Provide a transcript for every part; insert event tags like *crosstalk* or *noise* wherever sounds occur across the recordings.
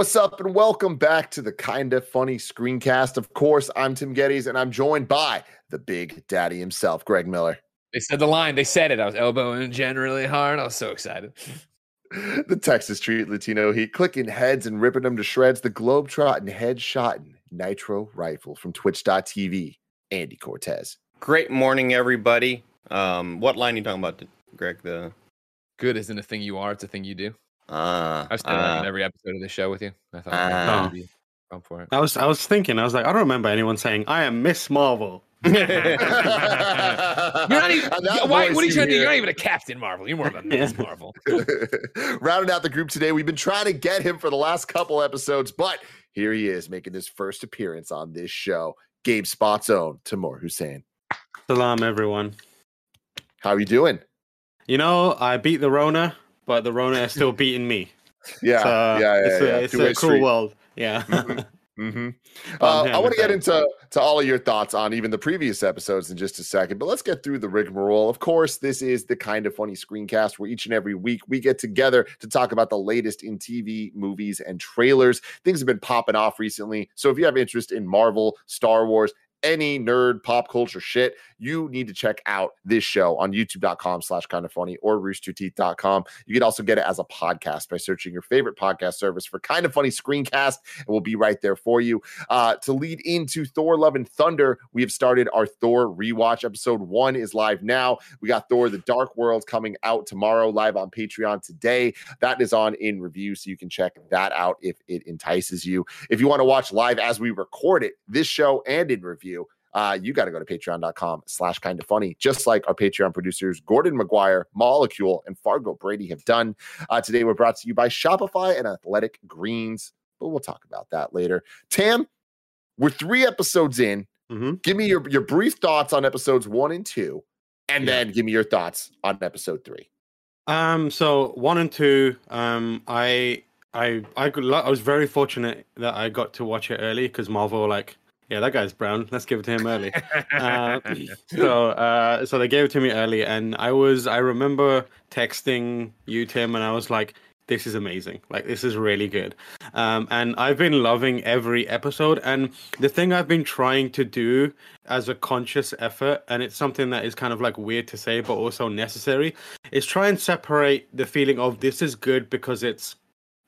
What's up, and welcome back to the Kinda Funny Screencast. Of course, I'm Tim Gettys, and I'm joined by the Big Daddy himself, Greg Miller. They said the line. They said it. I was elbowing Jen really hard. I was so excited. *laughs* The Texas Street Latino Heat, clicking heads and ripping them to shreds. The Globetrotting headshotting Nitro Rifle from Twitch.tv. Andy Cortez. Great morning, everybody. Um, what line are you talking about, Greg? The Good isn't a thing you are. It's a thing you do. Uh, I've said that in uh, every episode of the show with you. I thought uh, come for it. I was I was thinking, I was like, I don't remember anyone saying I am Miss Marvel. *laughs* *laughs* You're not even. Why, what are you trying to do? You're not even a Captain Marvel. You're more of a *laughs* Miss Yeah. Marvel. Rounding out the group today, we've been trying to get him for the last couple episodes, but here he is making his first appearance on this show. GameSpot's own Tamoor Hussain. Salam, everyone. How are you doing? You know, I beat the Rona, but the Rona is still *laughs* beating me. Yeah, So, yeah, yeah. It's yeah. a, it's a street. world. Yeah. hmm But *laughs* Uh, I want to get into to all of your thoughts on even the previous episodes in just a second, but let's get through the rigmarole. Of course, this is the kind of funny screencast where each and every week we get together to talk about the latest in TV, movies, and trailers. Things have been popping off recently, so if you have interest in Marvel, Star Wars, any nerd pop culture shit, you need to check out this show on youtube.com slash kind of funny or roosterteeth.com. You can also get it as a podcast by searching your favorite podcast service for kind of funny screencast, and we'll be right there for you. Uh, to lead into Thor Love and Thunder, we have started our Thor rewatch. Episode one is live now. We got Thor The Dark World coming out tomorrow, live on Patreon today. That is on in review, so you can check that out if it entices you. If you want to watch live as we record it, this show and in review, uh, you got to go to patreon.com slash kind of funny, just like our Patreon producers, Gordon McGuire, Molecule, and Fargo Brady have done. Uh, today, we're brought to you by Shopify and Athletic Greens, but we'll talk about that later. Tam, we're three episodes in. Mhm. Give me your, your brief thoughts on episodes one and two, and Yeah. then give me your thoughts on episode three. Um. So one and two. Um. I. I. I. I was very fortunate that I got to watch it early because Marvel like, yeah, that guy's brown. Let's give it to him early. *laughs* uh, so. Uh. So they gave it to me early, and I was. I remember texting you, Tim, and I was like. This is amazing. Like this is really good. Um, and I've been loving every episode. And the thing I've been trying to do as a conscious effort, and it's something that is kind of like weird to say, but also necessary, is try and separate the feeling of this is good because it's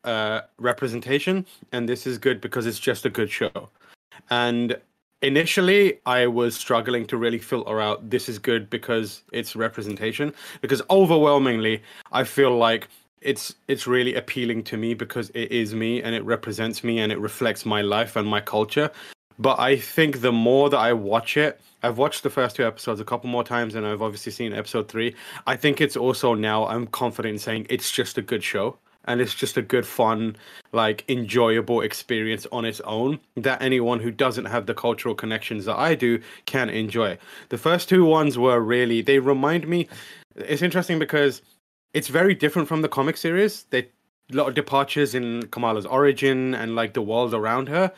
uh, representation, and this is good because it's just a good show. And initially, I was struggling to really filter out this is good because it's representation, because overwhelmingly, I feel like it's it's really appealing to me because it is me and it represents me and it reflects my life and my culture. But I think the more that I watch it, I've watched the first two episodes a couple more times and I've obviously seen episode three. I think it's also now I'm confident in saying it's just a good show and it's just a good, fun, like enjoyable experience on its own that anyone who doesn't have the cultural connections that I do can enjoy. The first two ones were really, they remind me, it's interesting because it's very different from the comic series. They a lot of departures in Kamala's origin and like the world around her.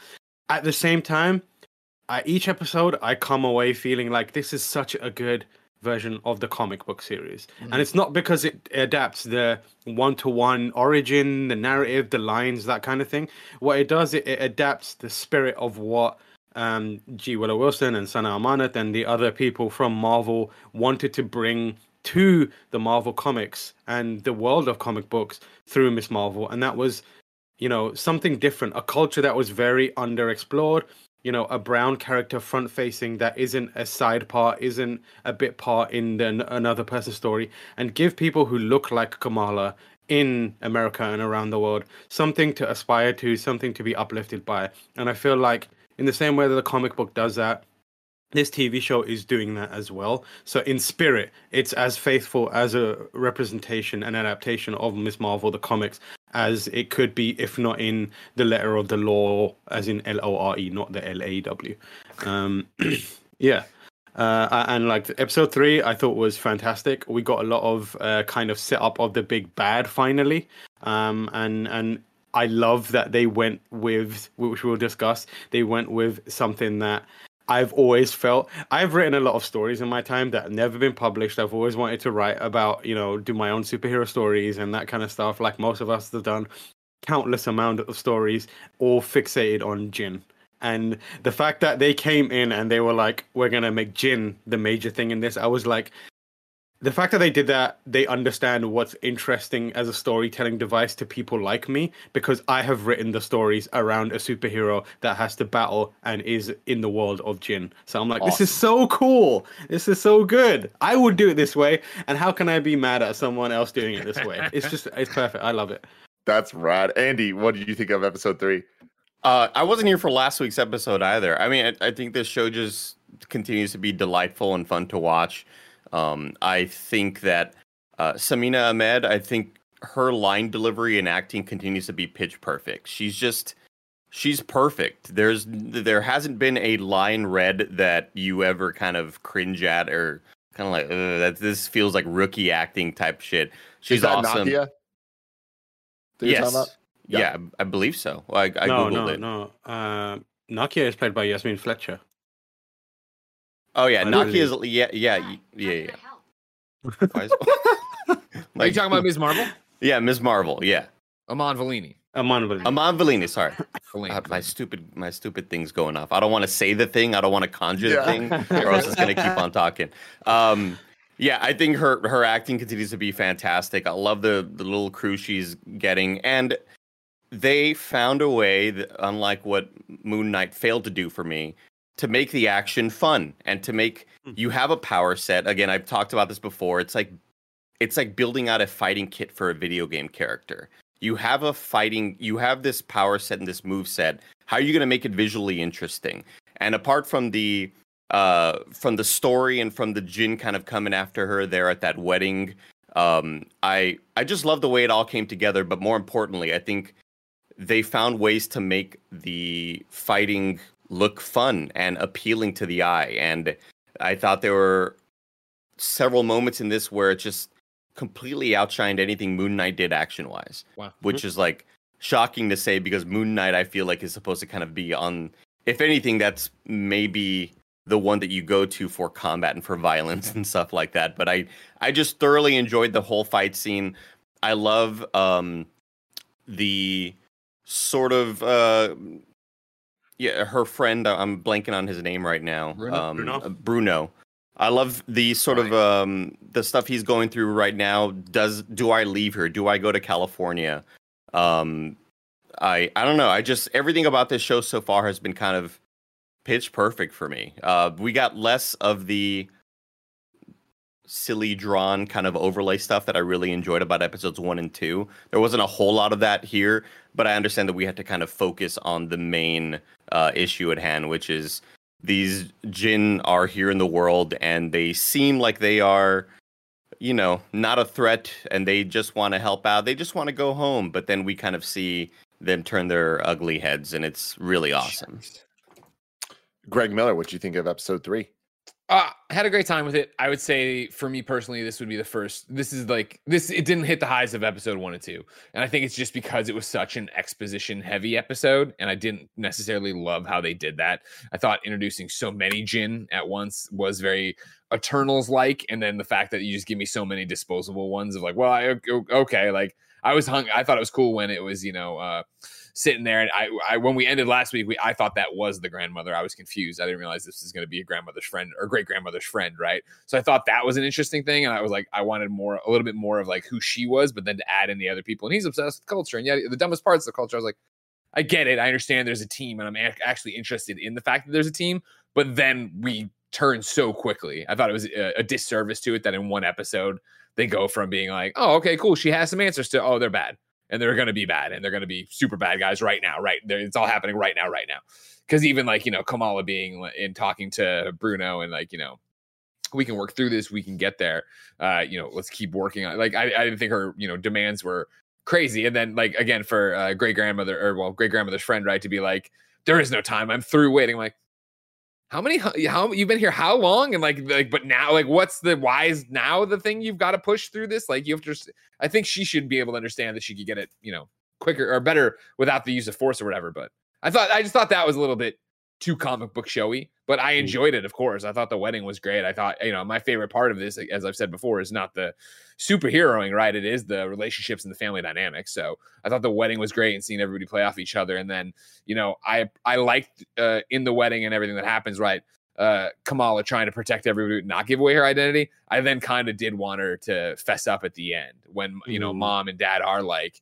At the same time, each episode, I come away feeling like this is such a good version of the comic book series. And it's not because it adapts the one to one origin, the narrative, the lines, that kind of thing. What it does, it, it adapts the spirit of what um, G. Willow Wilson and Sana Amanat and the other people from Marvel wanted to bring to the Marvel comics and the world of comic books through Miss Marvel. And that was, you know, something different, a culture that was very underexplored. You know, a brown character front facing that isn't a side part, isn't a bit part in the, another person's story, and give people who look like Kamala in America and around the world something to aspire to, something to be uplifted by. And I feel like, in the same way that the comic book does that, this TV show is doing that as well. So in spirit, it's as faithful as a representation and adaptation of Miss Marvel the comics as it could be, if not in the letter of the law, as in L O R E, not the L A W. Um, *clears throat* yeah. Uh, and like episode three, I thought was fantastic. We got a lot of uh, kind of setup of the big bad finally, um, and and I love that they went with which we'll discuss. They went with something that I've always felt I've written a lot of stories in my time that have never been published. I've always wanted to write about, you know, do my own superhero stories and that kind of stuff, like most of us have done. Countless amount of stories, all fixated on Jinn. And the fact that they came in and they were like, "We're gonna make Jinn the major thing in this," I was like, the fact that they did that, they understand what's interesting as a storytelling device to people like me because I have written the stories around a superhero that has to battle and is in the world of Jinn. So I'm like, this is so cool. This is so good. I would do it this way. And how can I be mad at someone else doing it this way? *laughs* It's just, it's perfect. I love it. That's rad. Andy, what did you think of episode three? Uh, I wasn't here for last week's episode either. I mean, I, I think this show just continues to be delightful and fun to watch. Um, I think that uh, Samina Ahmed, I think her line delivery and acting continues to be pitch perfect. She's just, she's perfect. There's, there hasn't been a line read that you ever kind of cringe at or kind of like that. This feels like rookie acting type shit. She's Is that awesome. Nakia? that Yes. about? Yeah, Yeah. I I believe so. I, I no, googled no, it. no. Uh, Nakia is played by Yasmin Fletcher. Oh yeah, I Nakia is believe. yeah, yeah, yeah, yeah. Why is- *laughs* Are you talking about Ms. Marvel? Yeah, Ms. Marvel. Yeah, Iman Vellani. Iman Vellani. Iman Vellani. Sorry, Vellani. uh, my stupid, my stupid thing's going off. I don't want to say the thing. I don't want to conjure Yeah. the thing, or else it's gonna keep on talking. Um, yeah, I think her her acting continues to be fantastic. I love the the little crew she's getting, and they found a way, that, unlike what Moon Knight failed to do for me, to make the action fun and to make you have a power set. Again, I've talked about this before. It's like it's like building out a fighting kit for a video game character. You have a fighting, you have this power set and this move set. How are you going to make it visually interesting? And apart from the uh from the story and from the Jinn kind of coming after her there at that wedding, um I I just love the way it all came together, but more importantly, I think they found ways to make the fighting look fun and appealing to the eye and I thought there were several moments in this where it just completely outshined anything Moon Knight did action wise. Wow. Which is like shocking to say because Moon Knight I feel like is supposed to kind of be on if anything that's maybe the one that you go to for combat and for violence and stuff like that. But I I just thoroughly enjoyed the whole fight scene. I love um the sort of uh yeah, her friend. I'm blanking on his name right now. Bruno? Um, Bruno? uh, Bruno. I love the sort of um the stuff he's going through right now. Does do I leave here? Do I go to California? Um, I I don't know. I just everything about this show so far has been kind of pitch perfect for me. Uh, we got less of the silly drawn kind of overlay stuff that I really enjoyed about episodes one and two. There wasn't a whole lot of that here, but I understand that we had to kind of focus on the main uh, issue at hand, which is these Jinn are here in the world and they seem like they are, you know, not a threat and they just want to help out. They just want to go home, but then we kind of see them turn their ugly heads and it's really awesome. Greg Miller, what do you think of episode three? Uh, had a great time with it. I would say for me personally, this would be the first. This is like this. It didn't hit the highs of episode one and two, and I think it's just because it was such an exposition heavy episode, and I didn't necessarily love how they did that. I thought introducing so many Jinn at once was very Eternals like, and then the fact that you just give me so many disposable ones of like, well, I, okay, like I was hung. I thought it was cool when it was you know. uh sitting there and I, I when we ended last week we i thought that was the grandmother. I was confused. I didn't realize this is going to be a grandmother's friend or great grandmother's friend right? So i thought that was an interesting thing and i was like i wanted more a little bit more of like who she was but then to add in the other people. And he's obsessed with culture and yeah the dumbest parts of the culture i was like i get it. I understand there's a team and i'm ac- actually interested in the fact that there's a team but then we turn so quickly. I thought it was a, a disservice to it that in one episode they go from being like oh okay cool she has some answers to oh they're bad and they're going to be bad and they're going to be super bad guys right now. Right, they're, it's all happening right now, right now. Because even like you know Kamala being in talking to Bruno and like you know we can work through this, we can get there. Uh, you know, let's keep working on. Like I, I didn't think her you know demands were crazy, and then like again for uh, great grandmother or well great grandmother's friend right to be like there is no time. I'm through waiting. I'm like how many how you've been here how long? And like like but now like what's the why is now the thing you've got to push through this? Like you have to i think she should be able to understand that she could get it you know quicker or better without the use of force or whatever but i thought i just thought that was a little bit too comic book showy, but I mm. enjoyed it, of course. I thought the wedding was great. I thought, you know, my favorite part of this, as I've said before, is not the superheroing, right? It is the relationships and the family dynamics. So I thought the wedding was great and seeing everybody play off each other. And then, you know, I I liked uh, in the wedding and everything that happens, right? Uh, Kamala trying to protect everybody, not give away her identity. I then kind of did want her to fess up at the end when you know mm. mom and dad are like,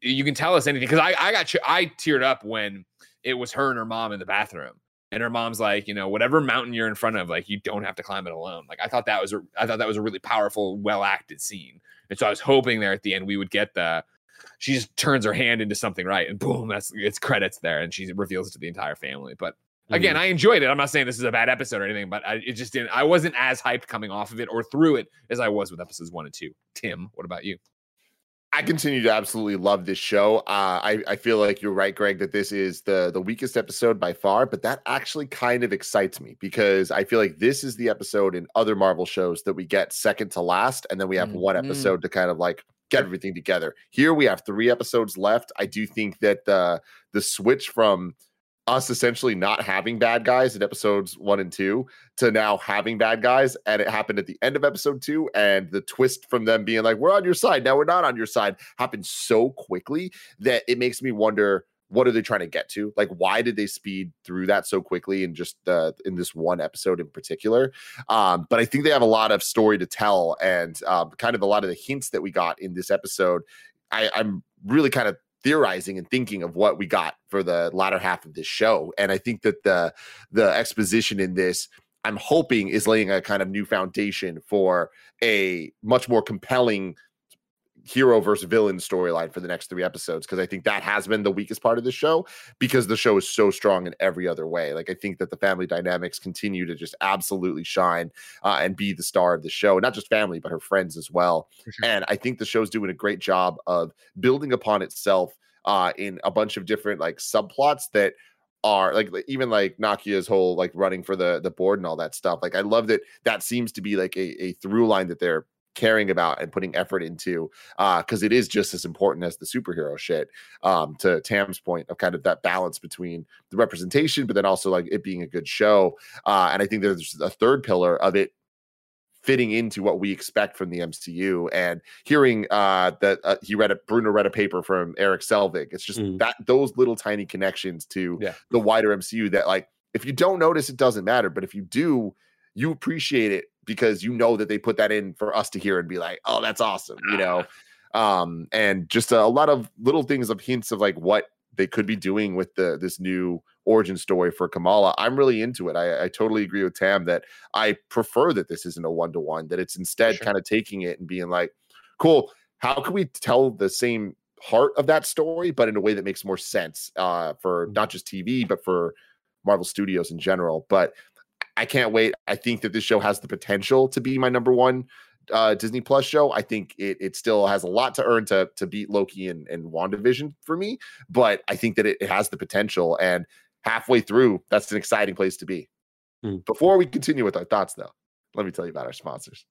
you can tell us anything because I I got I teared up when it was her and her mom in the bathroom. And her mom's like, you know, whatever mountain you're in front of, like you don't have to climb it alone. Like I thought that was a, I thought that was a really powerful, well acted scene. And so I was hoping there at the end we would get the, she just turns her hand into something right, and boom, that's it's credits there, and she reveals it to the entire family. But again, mm-hmm. I enjoyed it. I'm not saying this is a bad episode or anything, but I, it just didn't. I wasn't as hyped coming off of it or through it as I was with episodes one and two. Tim, what about you? I continue to absolutely love this show. Uh, I, I feel like you're right, Greg, that this is the the weakest episode by far, but that actually kind of excites me because I feel like this is the episode in other Marvel shows that we get second to last, and then we have mm-hmm. one episode to kind of like get everything together. Here we have three episodes left. I do think that the the switch from us essentially not having bad guys in episodes one and two to now having bad guys. And it happened at the end of episode two. And the twist from them being like, we're on your side. Now we're not on your side happened so quickly that it makes me wonder what are they trying to get to? Like, why did they speed through that so quickly in just in this one episode in particular? Um, but I think they have a lot of story to tell, and um, kind of a lot of the hints that we got in this episode. I, I'm really kind of theorizing and thinking of what we got for the latter half of this show. And I think that the the exposition in this I'm hoping is laying a kind of new foundation for a much more compelling hero versus villain storyline for the next three episodes because I think that has been the weakest part of the show because the show is so strong in every other way. Like I think that the family dynamics continue to just absolutely shine uh, and be the star of the show, not just family but her friends as well. Sure. And I think the show's doing a great job of building upon itself uh, in a bunch of different like subplots that are like even like Nakia's whole like running for the the board and all that stuff. Like I love that that seems to be like a, a through line that they're caring about and putting effort into because uh, it is just as important as the superhero shit um, to tam's point of kind of that balance between the representation but then also like it being a good show uh, and i think there's a third pillar of it fitting into what we expect from the MCU. And hearing uh, that uh, he read a Bruno read a paper from Erik Selvig, it's just mm. that those little tiny connections to yeah. the wider MCU that like if you don't notice, it doesn't matter, but if you do, you appreciate it because you know that they put that in for us to hear and be like, oh, that's awesome, you know. Um, and just a, a lot of little things of hints of like what they could be doing with the this new origin story for Kamala. I'm really into it. I, I totally agree with Tam that I prefer that this isn't a one to one, that it's instead sure. kind of taking it and being like, cool, how can we tell the same heart of that story, but in a way that makes more sense uh, for mm. not just TV, but for Marvel Studios in general. But I can't wait. I think that this show has the potential to be my number one uh, Disney Plus show. I think it it still has a lot to earn to to beat Loki and, and WandaVision for me, but I think that it, it has the potential. And halfway through, that's an exciting place to be. Mm. Before we continue with our thoughts, though, let me tell you about our sponsors.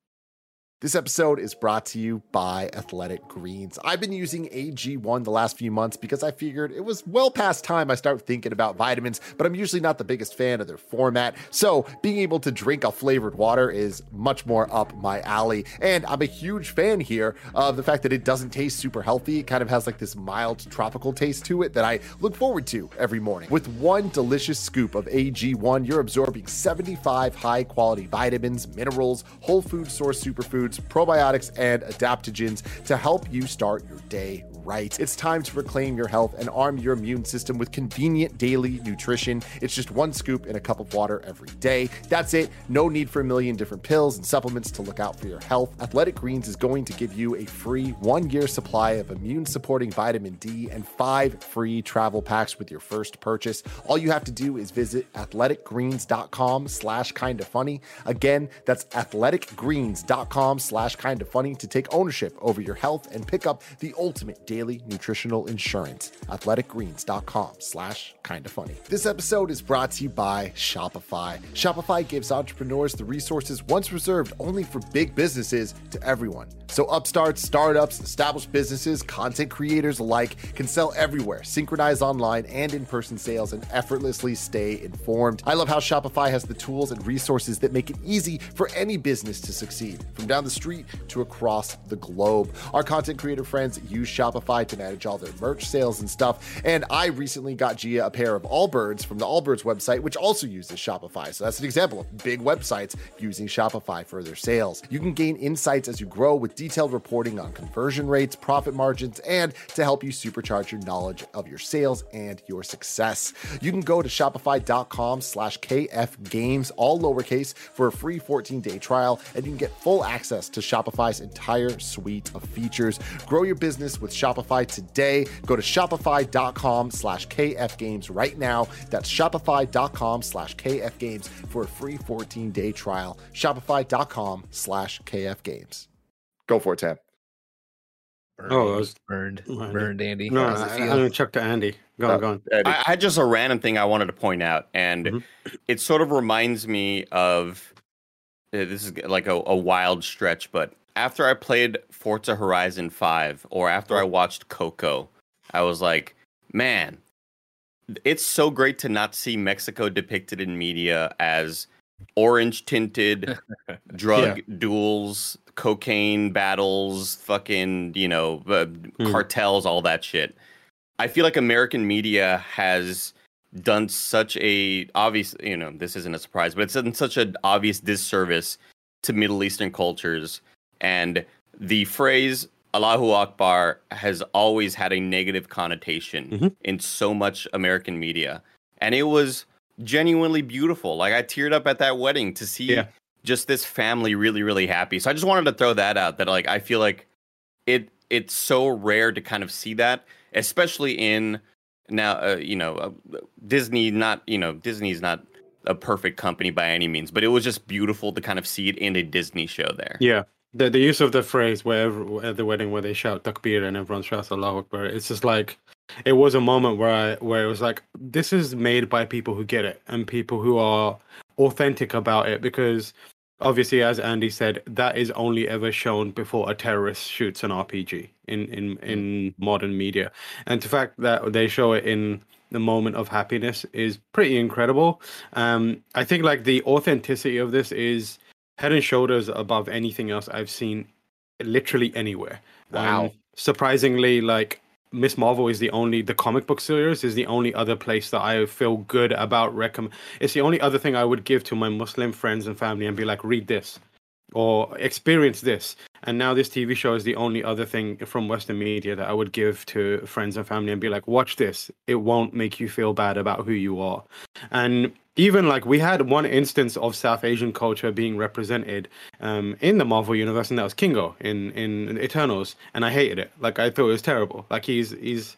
This episode is brought to you by Athletic Greens. I've been using AG1 the last few months because I figured it was well past time I start thinking about vitamins, but I'm usually not the biggest fan of their format. So being able to drink a flavored water is much more up my alley. And I'm a huge fan here of the fact that it doesn't taste super healthy. It kind of has like this mild tropical taste to it that I look forward to every morning. With one delicious scoop of AG1, you're absorbing 75 high quality vitamins, minerals, whole food source superfoods probiotics, and adaptogens to help you start your day right. It's time to reclaim your health and arm your immune system with convenient daily nutrition. It's just one scoop in a cup of water every day. That's it. No need for a million different pills and supplements to look out for your health. Athletic Greens is going to give you a free one year supply of immune supporting vitamin D and five free travel packs with your first purchase. All you have to do is visit athleticgreens.com slash kind of funny. Again, that's athleticgreens.com slash kind of funny to take ownership over your health and pick up the ultimate daily nutritional insurance. Athleticgreens.com slash kind of funny. This episode is brought to you by Shopify. Shopify gives entrepreneurs the resources once reserved only for big businesses to everyone. So upstarts, startups, established businesses, content creators alike can sell everywhere, synchronize online and in-person sales, and effortlessly stay informed. I love how Shopify has the tools and resources that make it easy for any business to succeed, from down the street to across the globe. Our content creator friends use Shopify to manage all their merch sales and stuff. And I recently got Gia a pair of Allbirds from the Allbirds website, which also uses Shopify. So that's an example of big websites using Shopify for their sales. You can gain insights as you grow with detailed reporting on conversion rates, profit margins, and to help you supercharge your knowledge of your sales and your success. You can go to shopify.com slash KF games, all lowercase, for a free 14 day trial, and you can get full access to Shopify's entire suite of features. Grow your business with Shopify today. Go to shopify.com slash KF games right now. That's shopify.com slash KF games for a free 14 day trial. Shopify.com slash KF games. Go for it, Tam. Burned, Oh, I was- burned, Andy. burned, Andy. No, How's I, it I'm gonna chuck to Andy. Go Uh, on, go on. Eddie. I I had just a random thing I wanted to point out, and Mhm. it sort of reminds me of uh, this is like a, a wild stretch, but after I played Forza Horizon 5 or after I watched Coco, I was like, man, it's so great to not see Mexico depicted in media as orange tinted *laughs* drug duels, cocaine battles, fucking, you know, uh, Hmm. cartels, all that shit. I feel like American media has done such a obvious, you know, this isn't a surprise, but it's done such an obvious disservice to Middle Eastern cultures. And the phrase Allahu Akbar has always had a negative connotation Mhm. in so much American media. And it was genuinely beautiful. Like I teared up at that wedding to see Yeah. just this family really, really happy. So I just wanted to throw that out that like I feel like it it's so rare to kind of see that, especially in now uh, you know uh, Disney. Not you know Disney's not a perfect company by any means, but it was just beautiful to kind of see it in a Disney show there. Yeah. The the use of the phrase where at the wedding where they shout takbir and everyone shouts Allahu Akbar, it's just like it was a moment where I where it was like this is made by people who get it and people who are authentic about it because obviously as Andy said, that is only ever shown before a terrorist shoots an RPG in in in modern media. And the fact that they show it in the moment of happiness is pretty incredible. Um I think like the authenticity of this is head and shoulders above anything else I've seen literally anywhere. Wow. Um, surprisingly, like Miss Marvel is the only the comic book series is the only other place that I feel good about recommend. It's the only other thing I would give to my Muslim friends and family and be like, read this or experience this. And now this TV show is the only other thing from Western media that I would give to friends and family and be like, watch this. It won't make you feel bad about who you are. And even like we had one instance of South Asian culture being represented um, in the Marvel universe, and that was Kingo in in Eternals, and I hated it. Like I thought it was terrible. Like he's he's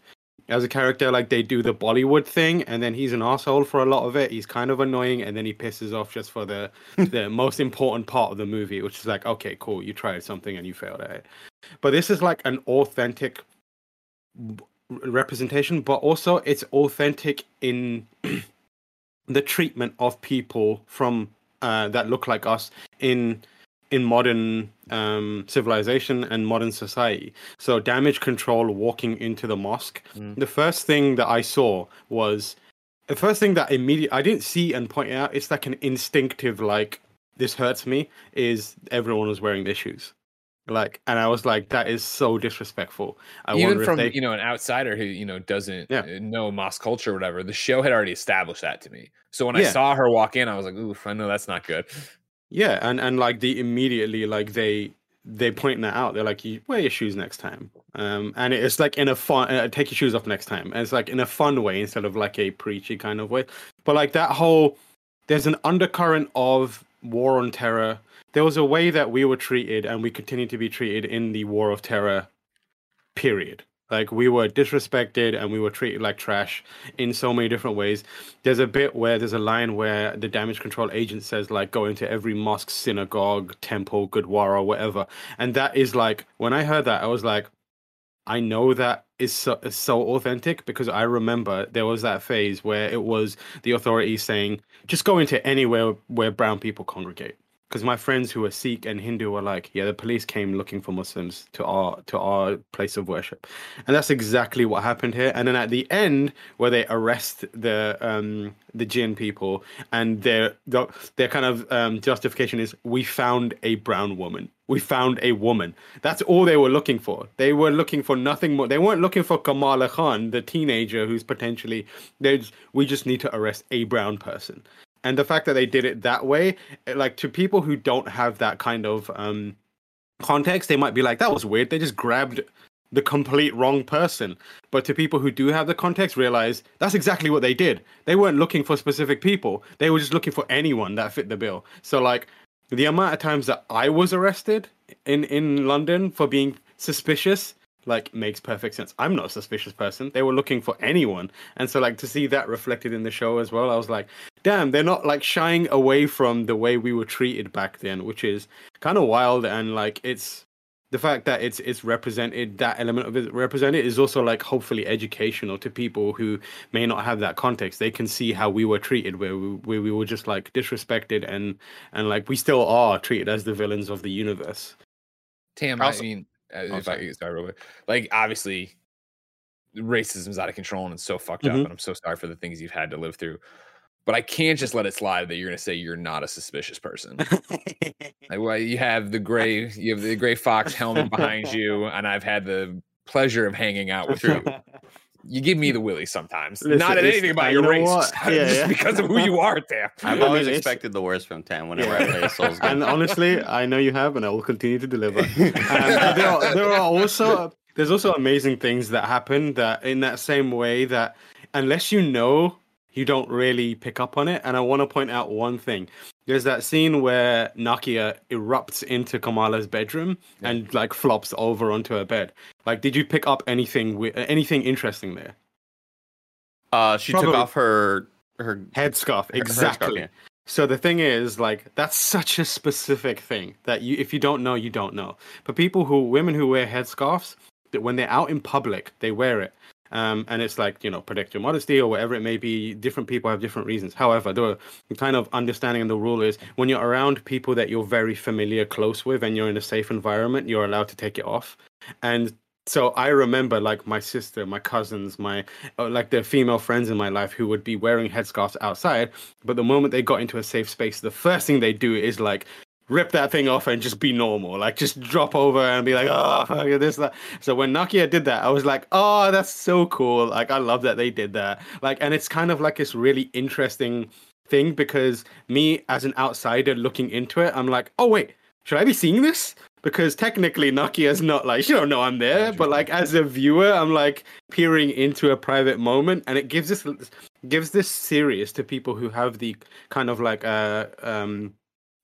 as a character, like they do the Bollywood thing, and then he's an asshole for a lot of it. He's kind of annoying, and then he pisses off just for the *laughs* the most important part of the movie, which is like, okay, cool, you tried something and you failed at it. But this is like an authentic representation, but also it's authentic in *clears throat* the treatment of people from uh, that look like us in in modern um, civilization and modern society. So damage control walking into the mosque. Mm. The first thing that I saw was the first thing that immediately I didn't see and point out. It's like an instinctive like this hurts me. Is everyone was wearing their shoes. Like, and I was like, that is so disrespectful. I Even from if they, you know an outsider who you know doesn't Yeah. uh, know Moss culture or whatever, the show had already established that to me. So when I saw her walk in, I was like, "Oof, I know that's not good." Yeah, and and like they immediately like they they point that out. They're like, "You wear your shoes next time." Um, and it's like in a fun, uh, take your shoes off next time. And it's like in a fun way instead of like a preachy kind of way. But like that whole, there's an undercurrent of war on terror. There was a way that we were treated and we continue to be treated in the war of terror period. Like we were disrespected and we were treated like trash in so many different ways. There's a bit where there's a line where the damage control agent says like go into every mosque, synagogue, temple, gurdwara, whatever. And that is like when I heard that, I was like, I know that is so, is so authentic because I remember there was that phase where it was the authorities saying just go into anywhere where brown people congregate because my friends who are Sikh and Hindu were like, yeah, the police came looking for Muslims to our to our place of worship, and that's exactly what happened here. And then at the end, where they arrest the um the jinn people, and their their kind of um, justification is, we found a brown woman. We found a woman. That's all they were looking for. They were looking for nothing more. They weren't looking for Kamala Khan, the teenager who's potentially. We just need to arrest a brown person and the fact that they did it that way like to people who don't have that kind of um context they might be like that was weird. They just grabbed the complete wrong person. But to people who do have the context realize that's exactly what they did. They weren't looking for specific people. They were just looking for anyone that fit the bill. So like the amount of times that i was arrested in in london for being suspicious like makes perfect sense. I'm not a suspicious person. They were looking for anyone. And so like to see that reflected in the show as well, I was like, damn, they're not like shying away from the way we were treated back then, which is kind of wild and like it's the fact that it's it's represented that element of it represented is also like hopefully educational to people who may not have that context they can see how we were treated where we, where we were just like disrespected and and like we still are treated as the villains of the universe Tam, I mean, oh, if sorry. I could start real quick. Like obviously racism's out of control and it's so fucked mm-hmm. up and I'm so sorry for the things you've had to live through. But I can't just let it slide that you're gonna say you're not a suspicious person. *laughs* like well, you have the gray you have the gray fox helmet behind you, and I've had the pleasure of hanging out with you. *laughs* you give me the willy sometimes. Listen, Not at anything about your race, *laughs* yeah, just yeah. because of who you are, Tam. *laughs* I've always expected the worst from Tam whenever yeah. I play a Souls *laughs* game. And honestly, I know you have, and I will continue to deliver. Um, and there are, there are also there's also amazing things that happen that in that same way that unless you know you don't really pick up on it. And I want to point out one thing. There's that scene where Nakia erupts into Kamala's bedroom yeah. and like flops over onto her bed. Like, did you pick up anything with anything interesting there? Uh, she Probably. took off her her headscarf. Exactly. Her headscarf, yeah. So the thing is, like, that's such a specific thing that you, if you don't know, you don't know. But people who, women who wear headscarves, that when they're out in public, they wear it um, and it's like, you know, protect your modesty or whatever it may be. Different people have different reasons. However, the kind of understanding and the rule is when you're around people that you're very familiar, close with, and you're in a safe environment, you're allowed to take it off. And so I remember like my sister, my cousins, my uh, like the female friends in my life who would be wearing headscarves outside, but the moment they got into a safe space, the first thing they do is like rip that thing off and just be normal. Like just drop over and be like, oh, fuck this, that. So when Nakia did that, I was like, oh, that's so cool. Like I love that they did that. Like, and it's kind of like this really interesting thing because me as an outsider looking into it, I'm like, oh wait, should I be seeing this? Because technically Nakia's not like she don't know I'm there, but like as a viewer, I'm like peering into a private moment, and it gives this gives this series to people who have the kind of like uh um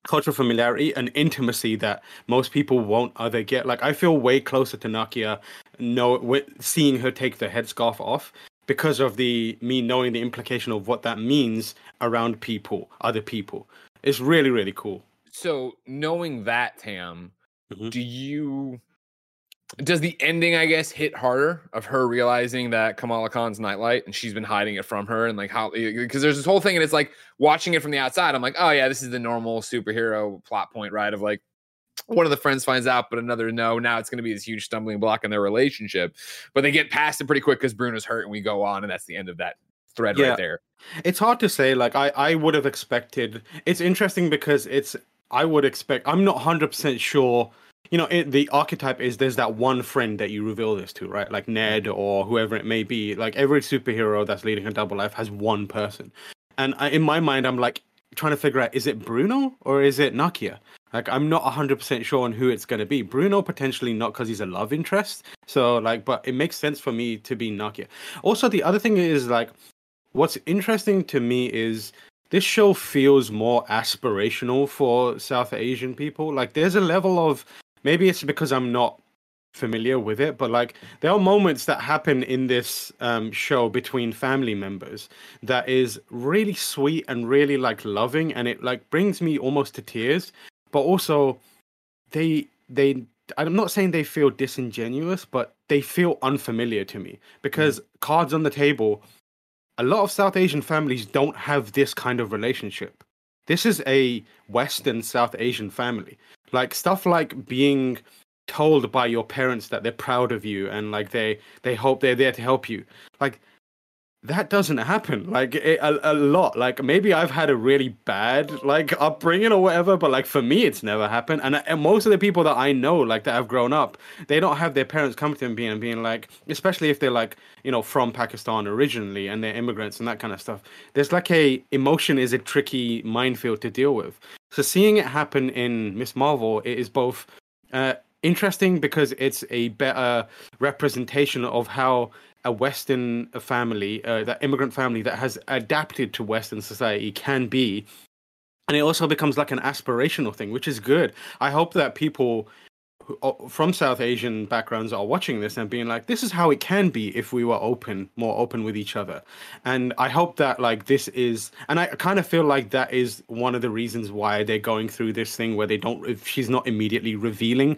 cultural familiarity and intimacy that most people won't either get. Like I feel way closer to Nakia, know seeing her take the headscarf off because of the me knowing the implication of what that means around people, other people. It's really really cool. So knowing that, Tam, mm-hmm. do you does the ending, I guess, hit harder of her realizing that Kamala Khan's nightlight and she's been hiding it from her and like how eh, because there's this whole thing and it's like watching it from the outside, I'm like, oh yeah, this is the normal superhero plot point, right? Of like one of the friends finds out, but another no. Now it's going to be this huge stumbling block in their relationship, but they get past it pretty quick because Bruno's hurt and we go on, and that's the end of that thread yeah. right there. It's hard to say. Like I, I would have expected. It's interesting because it's. I would expect. I'm not hundred percent sure you know, it, the archetype is there's that one friend that you reveal this to, right? Like Ned mm-hmm. or whoever it may be. Like every superhero that's leading a double life has one person. And I, in my mind, I'm like, trying to figure out is it Bruno or is it Nakia? Like I'm not 100% sure on who it's going to be. Bruno potentially not because he's a love interest. So like but it makes sense for me to be Nakia. Also the other thing is like what's interesting to me is this show feels more aspirational for South Asian people. Like there's a level of maybe it's because I'm not familiar with it, but like there are moments that happen in this um, show between family members that is really sweet and really like loving, and it like brings me almost to tears. But also, they they I'm not saying they feel disingenuous, but they feel unfamiliar to me because mm. cards on the table. A lot of South Asian families don't have this kind of relationship. This is a Western South Asian family. Like stuff like being told by your parents that they're proud of you and like they they hope they're there to help you. Like that doesn't happen. Like it, a, a lot. Like maybe i've had a really bad like upbringing or whatever but like for me it's never happened. And, and most of the people that i know like that have grown up they don't have their parents come to them being and being like especially if they're like you know from pakistan originally and they're immigrants and that kind of stuff there's like a emotion is a tricky minefield to deal with. So seeing it happen in miss marvel it is both uh, interesting because it's a better representation of how a Western family, uh, that immigrant family that has adapted to Western society can be. And it also becomes like an aspirational thing, which is good. I hope that people from South Asian backgrounds are watching this and being like, this is how it can be if we were open, more open with each other. And I hope that like this is, and I kind of feel like that is one of the reasons why they're going through this thing where they don't, if she's not immediately revealing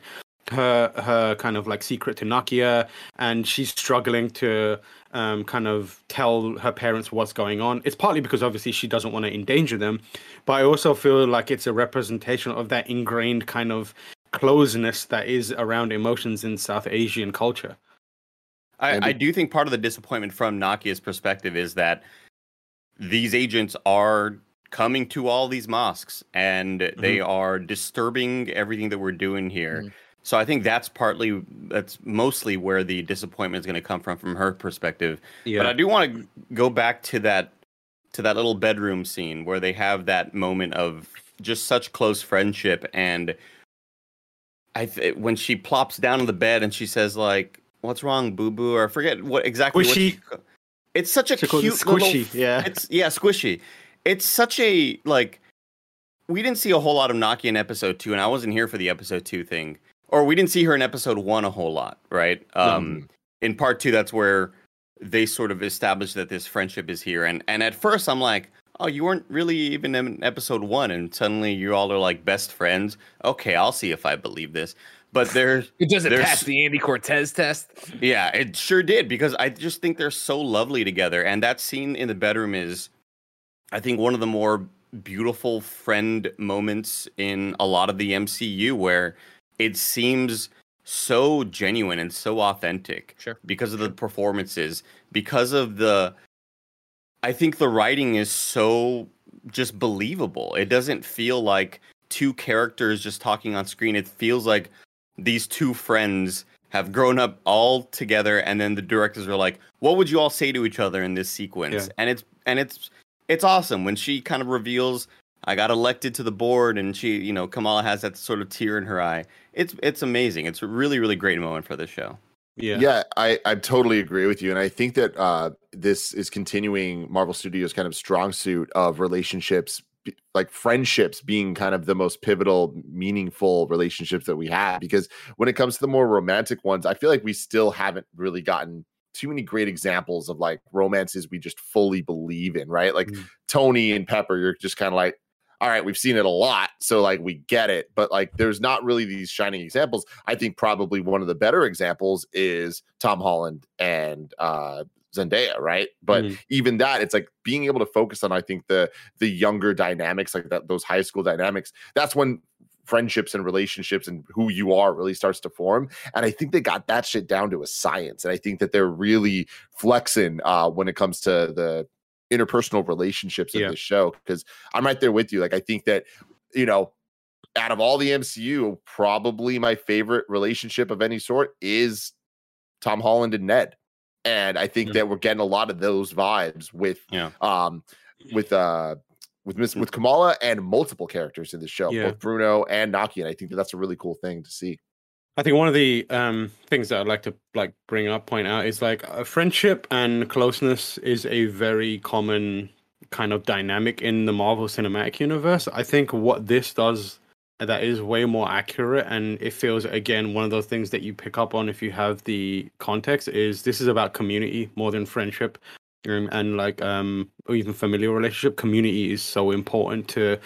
her her kind of like secret to Nakia, and she's struggling to um, kind of tell her parents what's going on. It's partly because obviously she doesn't want to endanger them, but I also feel like it's a representation of that ingrained kind of closeness that is around emotions in South Asian culture. I, I do think part of the disappointment from Nakia's perspective is that these agents are coming to all these mosques and mm-hmm. they are disturbing everything that we're doing here. Mm-hmm. So I think that's partly that's mostly where the disappointment is going to come from from her perspective. Yeah. But I do want to go back to that to that little bedroom scene where they have that moment of just such close friendship and I th- when she plops down on the bed and she says like what's wrong boo boo or I forget what exactly squishy. What she, it's such a she cute squishy little, yeah *laughs* it's yeah squishy it's such a like we didn't see a whole lot of Nakia in episode 2 and I wasn't here for the episode 2 thing or we didn't see her in episode one a whole lot, right? Um, In part two, that's where they sort of established that this friendship is here. And and at first, I'm like, oh, you weren't really even in episode one, and suddenly you all are like best friends. Okay, I'll see if I believe this. But there's *laughs* it doesn't pass the Andy Cortez test. Yeah, it sure did because I just think they're so lovely together. And that scene in the bedroom is, I think, one of the more beautiful friend moments in a lot of the MCU where it seems so genuine and so authentic. Sure. Because of the performances, because of the I think the writing is so just believable. It doesn't feel like two characters just talking on screen. It feels like these two friends have grown up all together and then the directors are like, "What would you all say to each other in this sequence?" Yeah. And it's and it's it's awesome when she kind of reveals I got elected to the board, and she, you know, Kamala has that sort of tear in her eye. It's it's amazing. It's a really really great moment for this show. Yeah, yeah, I I totally agree with you, and I think that uh, this is continuing Marvel Studios' kind of strong suit of relationships, like friendships, being kind of the most pivotal, meaningful relationships that we have. Because when it comes to the more romantic ones, I feel like we still haven't really gotten too many great examples of like romances we just fully believe in, right? Like mm. Tony and Pepper, you're just kind of like, all right, we've seen it a lot, so like we get it, but like there's not really these shining examples. I think probably one of the better examples is Tom Holland and uh Zendaya, right? But mm-hmm. even that, it's like being able to focus on, I think the the younger dynamics, like that those high school dynamics. That's when friendships and relationships and who you are really starts to form. And I think they got that shit down to a science. And I think that they're really flexing uh, when it comes to the interpersonal relationships in yeah. the show because I'm right there with you. Like I think that you know, out of all the MCU, probably my favorite relationship of any sort is Tom Holland and Ned. And I think that we're getting a lot of those vibes with yeah. um with uh with Miss with Kamala and multiple characters in the show, Yeah. both Bruno and Naki, and I think that that's a really cool thing to see. I think one of the um, things that I'd like to like bring up, point out, is like uh, friendship and closeness is a very common kind of dynamic in the Marvel Cinematic Universe. I think what this does that is way more accurate, and it feels again one of those things that you pick up on if you have the context. Is this is about community more than friendship, um, and like um, or even familiar relationship. Community is so important to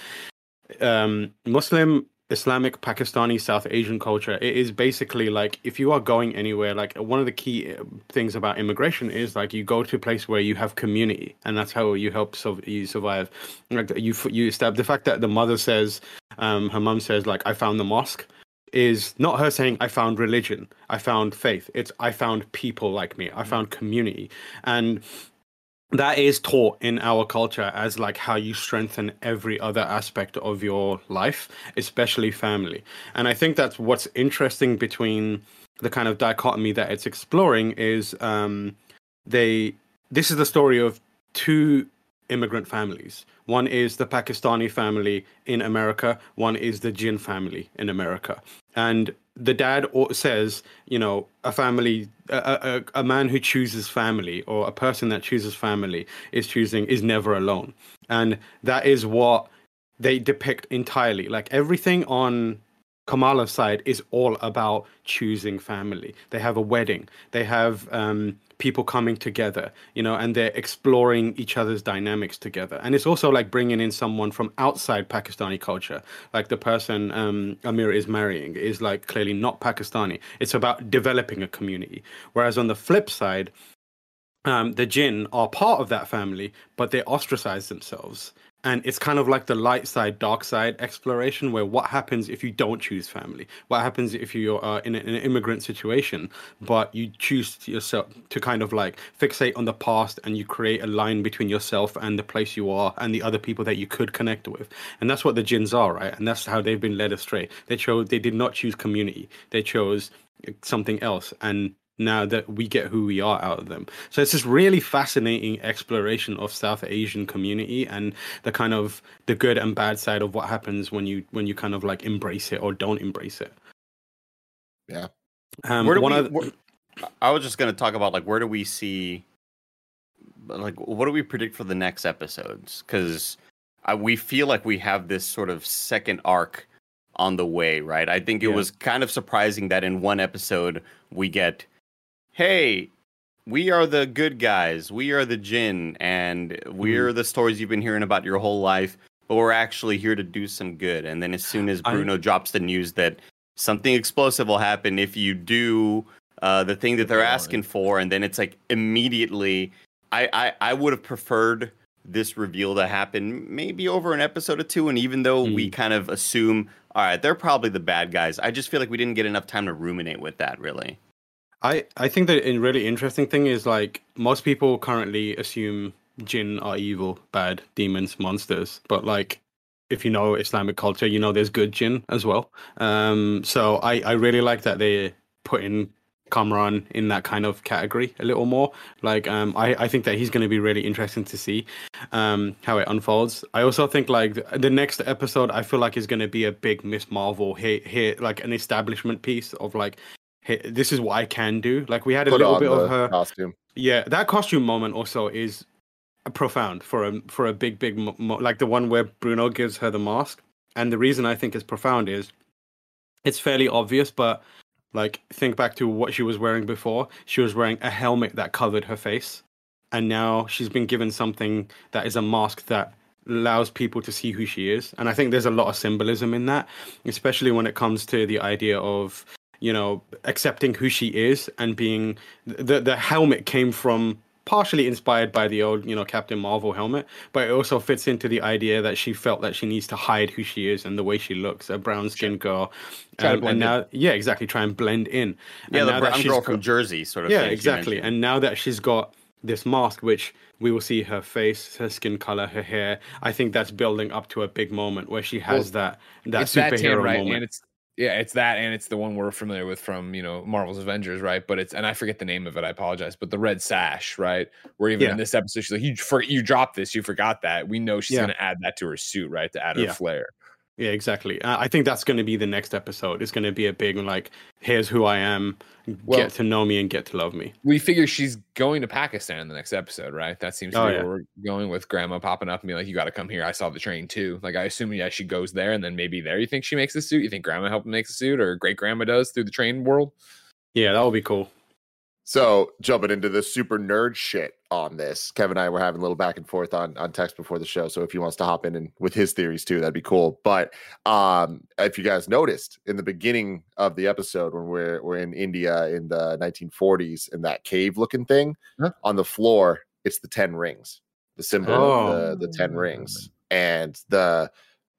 um, Muslim Islamic, Pakistani, South Asian culture. It is basically like if you are going anywhere, like one of the key uh, things about immigration is like you go to a place where you have community, and that's how you help so you survive. Like you, you stab the fact that the mother says, um, her mom says, like I found the mosque, is not her saying I found religion, I found faith. It's I found people like me, I found community, and that is taught in our culture as like how you strengthen every other aspect of your life especially family. And i think that's what's interesting between the kind of dichotomy that it's exploring is um they this is the story of two immigrant families. One is the pakistani family in america one is the jinn family in america. And the dad says, you know, a family, a, a, a man who chooses family or a person that chooses family is choosing is never alone, and that is what they depict entirely. Like everything on Kamala's side is all about choosing family. They have a wedding. They have um, people coming together, you know, and they're exploring each other's dynamics together. And it's also like bringing in someone from outside Pakistani culture, like the person um, Amir is marrying is like clearly not Pakistani. It's about developing a community. Whereas on the flip side, um, the jinn are part of that family, but they ostracize themselves. And it's kind of like the light side, dark side exploration, where what happens if you don't choose family? What happens if you're uh, in, a, in an immigrant situation, but you choose to yourself to kind of like fixate on the past and you create a line between yourself and the place you are and the other people that you could connect with? And that's what the jinns are, right? And that's how they've been led astray. They chose, they did not choose community, they chose something else. And now that we get who we are out of them. So it's this really fascinating exploration of South Asian community and the kind of the good and bad side of what happens when you when you kind of like embrace it or don't embrace it. Yeah. Um, Where do one we- of where- I was just going to talk about like where do we see, like what do we predict for the next episodes? Because we feel like we have this sort of second arc on the way, right? I think it Yeah. was kind of surprising that in one episode we get, hey, we are the good guys, we are the Jinn, and we're the stories you've been hearing about your whole life, but we're actually here to do some good. And then as soon as I- Bruno drops the news that something explosive will happen if you do uh, the thing that they're asking for, and then it's like immediately. I I, I would have preferred this reveal to happen maybe over an episode or two, and even though we kind of assume, all right, they're probably the bad guys, I just feel like we didn't get enough time to ruminate with that. Really, I I think that a really interesting thing is like most people currently assume jinn are evil, bad demons, monsters, but like if you know Islamic culture, you know there's good jinn as well. Um, so I I really like that they put in Kamran in that kind of category a little more. Like um, I I think that he's going to be really interesting to see um how it unfolds. I also think like the, next episode I feel like is going to be a big Miss Marvel hit hit like an establishment piece of like this is what I can do. Like we had a Put little bit of her. costume. Yeah, that costume moment also is profound for a for a big big mo- mo- like the one where Bruno gives her the mask. And the reason I think it's profound is it's fairly obvious, but like think back to what she was wearing before. She was wearing a helmet that covered her face, and now she's been given something that is a mask that allows people to see who she is. And I think there's a lot of symbolism in that, especially when it comes to the idea of you know accepting who she is and being the the helmet came from partially inspired by the old you know captain marvel helmet but it also fits into the idea that she felt that she needs to hide who she is and the way she looks a brown skinned girl. Um, and now yeah exactly try and blend in. Yeah, And the brown girl got- from Jersey, sort of. yeah exactly. and now that she's got this mask which we will see her face her skin color her hair i think that's building up to a big moment where she has that that that superhero Tim, right? moment. And it's Yeah, it's that, and it's the one we're familiar with from you know Marvel's Avengers, right? But it's and I forget the name of it. I apologize, but the red sash, right? Where even Yeah. in this episode, she's like, "You for you dropped this, you forgot that." We know she's Yeah. gonna add that to her suit, right? To add her Yeah. flair. Yeah, exactly. I think that's going to be the next episode. It's going to be a big like, here's who I am, Well- get to know me and get to love me. We figure she's going to Pakistan in the next episode, right? That seems to Oh, be yeah. where we're going with Grandma popping up and being like, "You got to come here. I saw the train too." Like, I assume yeah, she goes there, and then maybe there you think she makes the suit. You think Grandma helped make the suit, or Great Grandma does through the train world? Yeah, that would be cool. So jumping into the super nerd shit on this, Kevin and I were having a little back and forth on on text before the show. So if he wants to hop in and with his theories too, that'd be cool. But um, if you guys noticed in the beginning of the episode when we're we're in India in the 1940s in that cave looking thing Huh? on the floor, it's the ten rings, the symbol of the the ten rings, and the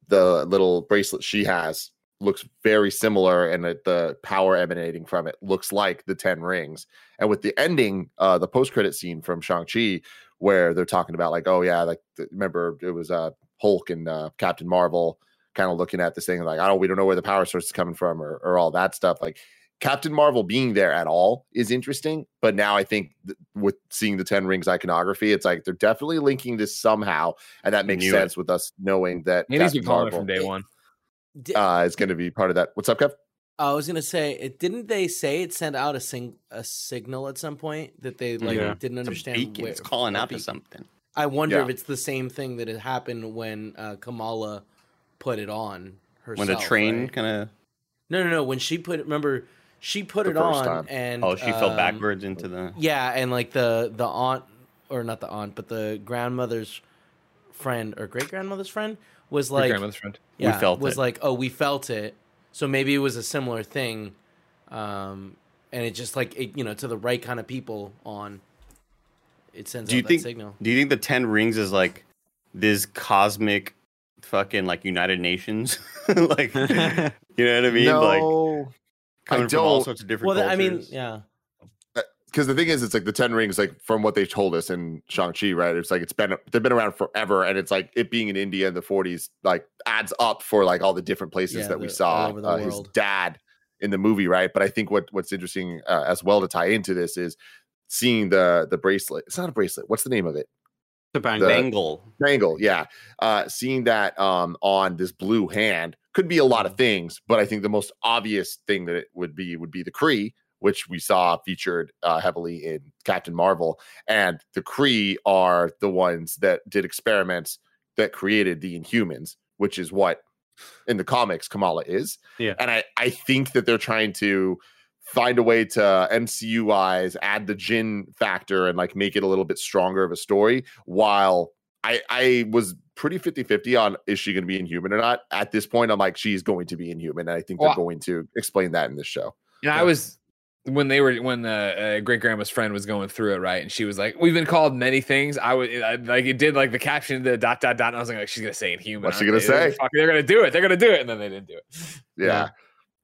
the little bracelet she has looks very similar and it, the power emanating from it looks like the 10 rings and with the ending uh the post-credit scene from shang-chi where they're talking about like oh yeah like the, remember it was uh hulk and uh captain marvel kind of looking at this thing like oh we don't know where the power source is coming from or, or all that stuff like captain marvel being there at all is interesting but now i think th- with seeing the 10 rings iconography it's like they're definitely linking this somehow and that makes Knew it. sense with us knowing that been Captain calling Marvel, from day one. Di- uh, is going to be part of that what's up kev I was gonna say, it didn't they say it sent out a sing a signal at some point that they like Yeah. didn't It's understand? beacon. where- It's calling out to something. I wonder Yeah. if it's the same thing that had happened when uh, Kamala put it on herself. When the train right? kind of No, no, no. When she put it, remember, she put The it first on, time. and oh, she fell um, backwards into the. Yeah, and like the the aunt, or not the aunt, but the grandmother's friend or great grandmother's friend was Great like, grandmother's friend. We yeah, felt was it. like, oh, we felt it. So maybe it was a similar thing, um, and it just like it, you know to the right kind of people on. It sends Do you out think? that signal. Do you think the Ten Rings is like this cosmic, fucking like United Nations? *laughs* like, *laughs* you know what I mean? Like no coming from all don't. sorts of different. Well, I mean, yeah, because the thing is, it's like the Ten Rings, like from what they told us in Shang Chi, right? It's like it's been they've been around forever, and it's like it being in India in the '40s, like adds up for like all the different places Yeah, that we saw all over the uh, his dad in the movie, right? But I think what what's interesting uh, as well to tie into this is seeing the the bracelet. It's not a bracelet. What's the name of it? The bang. The- Bangle. Bangle, yeah. Uh, seeing that um, on this blue hand could be a lot of things, but I think the most obvious thing that it would be would be the Kree, which we saw featured uh, heavily in Captain Marvel, and the Kree are the ones that did experiments that created the Inhumans, which is what in the comics Kamala is. Yeah. and I I think that they're trying to find a way to MCU wise add the Jinn factor and like make it a little bit stronger of a story while I I was pretty 50-50 on is she going to be inhuman or not. At this point I'm like she's going to be inhuman and I think they're going to explain that in this show. And I was when they were when the uh, great grandma's friend was going through it, right? And she was like, "We've been called many things." I would I, like it did like the caption, the dot dot dot. And I was like, "She's gonna say inhuman." What's she gonna they? say? Fuck, they're gonna do it. They're gonna do it, and then they didn't do it. Yeah. Yeah.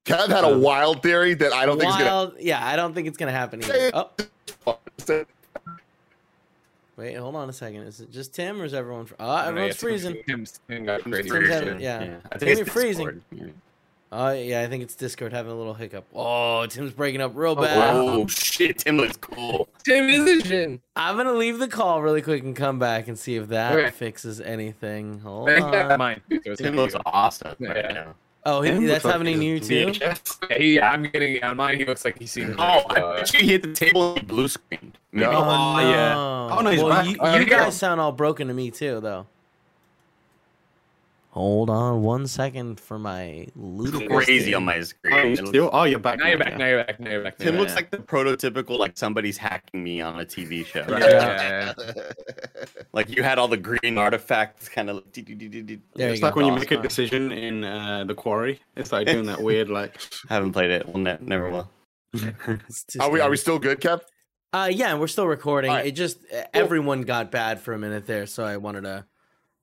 Kev had a Um, wild theory that I don't think is gonna. yeah, I don't think it's gonna happen either. Oh, wait, hold on a second. Is it just Tim or is everyone? Fr- oh, everyone's freezing. Tim's- Tim got crazy. Tim's shit. having- yeah. I Tim, think you're it's freezing. Discord. Yeah. Oh yeah, I think it's Discord having a little hiccup. Oh, Tim's breaking up real bad. Oh shit, Tim looks cool. Tim is a shit. I'm gonna leave the call really quick and come back and see if that Okay. fixes anything. Hold I think that's on. mine. Tim looks to go. awesome right Yeah. now. Oh, he, Tim that's looks like happening to you he's too. Yeah, he, I'm getting on mine. He looks like he's seen. Oh, I uh, bet you hit the table and blue screened. No. Oh, Oh, yeah. Oh, no, he's well, back. you, Oh, you there guys sound all broken to me too, though. Hold on one second for my ludicrous. crazy thing. on my Oh, screen. you looks- still? Oh, you're back. now you're back. yeah. Now you're back. Now you're back. now Tim you're looks back. like the prototypical like somebody's hacking me on a TV show. Yeah, yeah, *laughs* yeah. Like you had all the green artifacts kind of. There you It's go. like when you make a decision in uh, the quarry. It's like doing that *laughs* weird like. Haven't played it. Well, ne- never will. *laughs* Are we are we still good, Kev? Uh, yeah, we're still recording. All right. It just everyone got bad for a minute there, so I wanted to.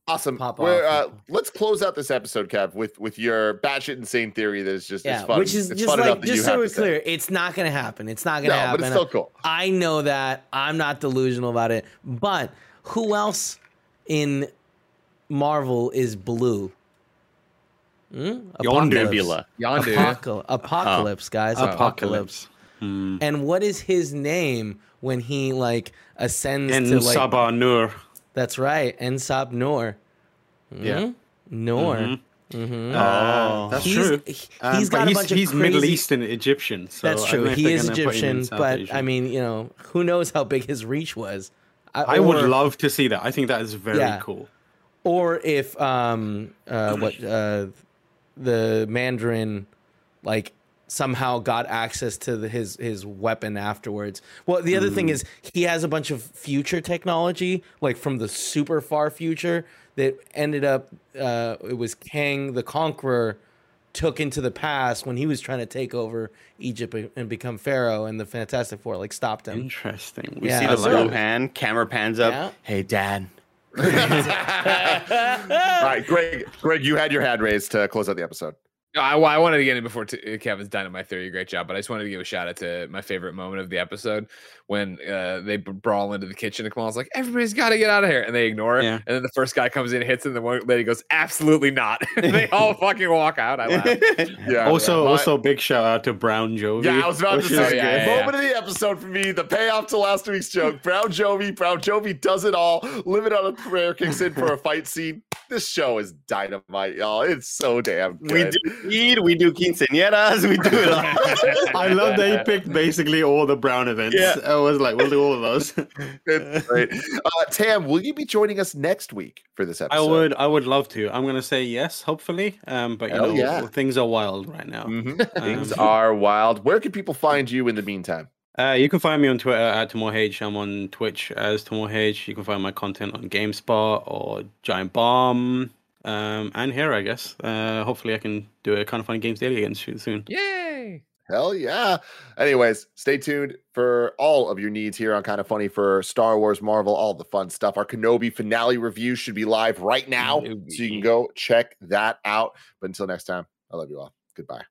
Awesome. Pop We're, off. uh, let's close out this episode, Kev, with with your batshit insane theory that is just Yeah, it's fun. which is it's just like just so have we're to say. clear, it's not gonna happen. It's not gonna happen. but it's still cool. I know that. I'm not delusional about it. But who else in Marvel is blue? Hmm? Yondu. Nebula. Yondu. Apocal- apocalypse, guys. Apocalypse. Apocalypse. Hmm. And what is his name when he like ascends And to like? Sabah Nur. That's right, En Sabah Nur. Yeah. Mhm. Nor. Mhm. Mhm. Uh, that's He's- true. he- Um, he's but got a he's, bunch of he's Middle Eastern Egyptian. So That's true. He is gonna put him in Egyptian, but Asia. I mean, you know, who knows how big his reach was? I would or- love to see that. I think that is very Yeah. cool. or if um uh what uh the Mandarin like somehow got access to the, his his weapon afterwards. Well, the other thing is he has a bunch of future technology like from the super far future that ended up uh it was Kang the Conqueror took into the past when he was trying to take over Egypt and become pharaoh and the Fantastic Four like stopped him. Interesting. We Yeah, see the so- slow light. camera pans up. Yeah. Hey, Dad. *laughs* All right, Greg. Greg, you had your hand raised to close out the episode. No, I, I wanted to get in before t- uh, Kevin's done in my theory. Great job, but I just wanted to give a shout out to my favorite moment of the episode when uh, they b- brawl into the kitchen and Kamal's like, "Everybody's got to get out of here," and they ignore it. Yeah. And then the first guy comes in, hits, and the one lady goes, "Absolutely not!" *laughs* they *laughs* all fucking walk out. I laugh. *laughs* Yeah. Also, yeah. also big shout out to Brown Jovi. Yeah, I was about to say, yeah, yeah, moment of the episode for me, the payoff to last week's joke. Brown Jovi, Brown Jovi does it all. Living on a prayer kicks in for a fight scene. This show is dynamite, y'all. It's so damn good. We do Eid, we do quinceañeras, we do it all. *laughs* I love that he picked basically all the Brown events. Yeah. I was like, we'll do all of those. *laughs* It's great. Uh, Tam, will you be joining us next week for this episode? I would, I would love to. I'm gonna say yes, hopefully. Um, but you Hell know, yeah. things are wild right now. Mhm. Things Um, are wild. Where can people find you in the meantime? Uh, you can find me on Twitter at TamoorH. I'm on Twitch as TamoorH. You can find my content on GameSpot or Giant Bomb. Um, and here, I guess. Uh, hopefully, I can do a kind of funny games daily again soon. soon. Yay! Hell yeah. Anyways, stay tuned for all of your needs here on Kind of Funny for Star Wars, Marvel, all the fun stuff. Our Kenobi finale review should be live right now. So you can go check that out. But until next time, I love you all. Goodbye.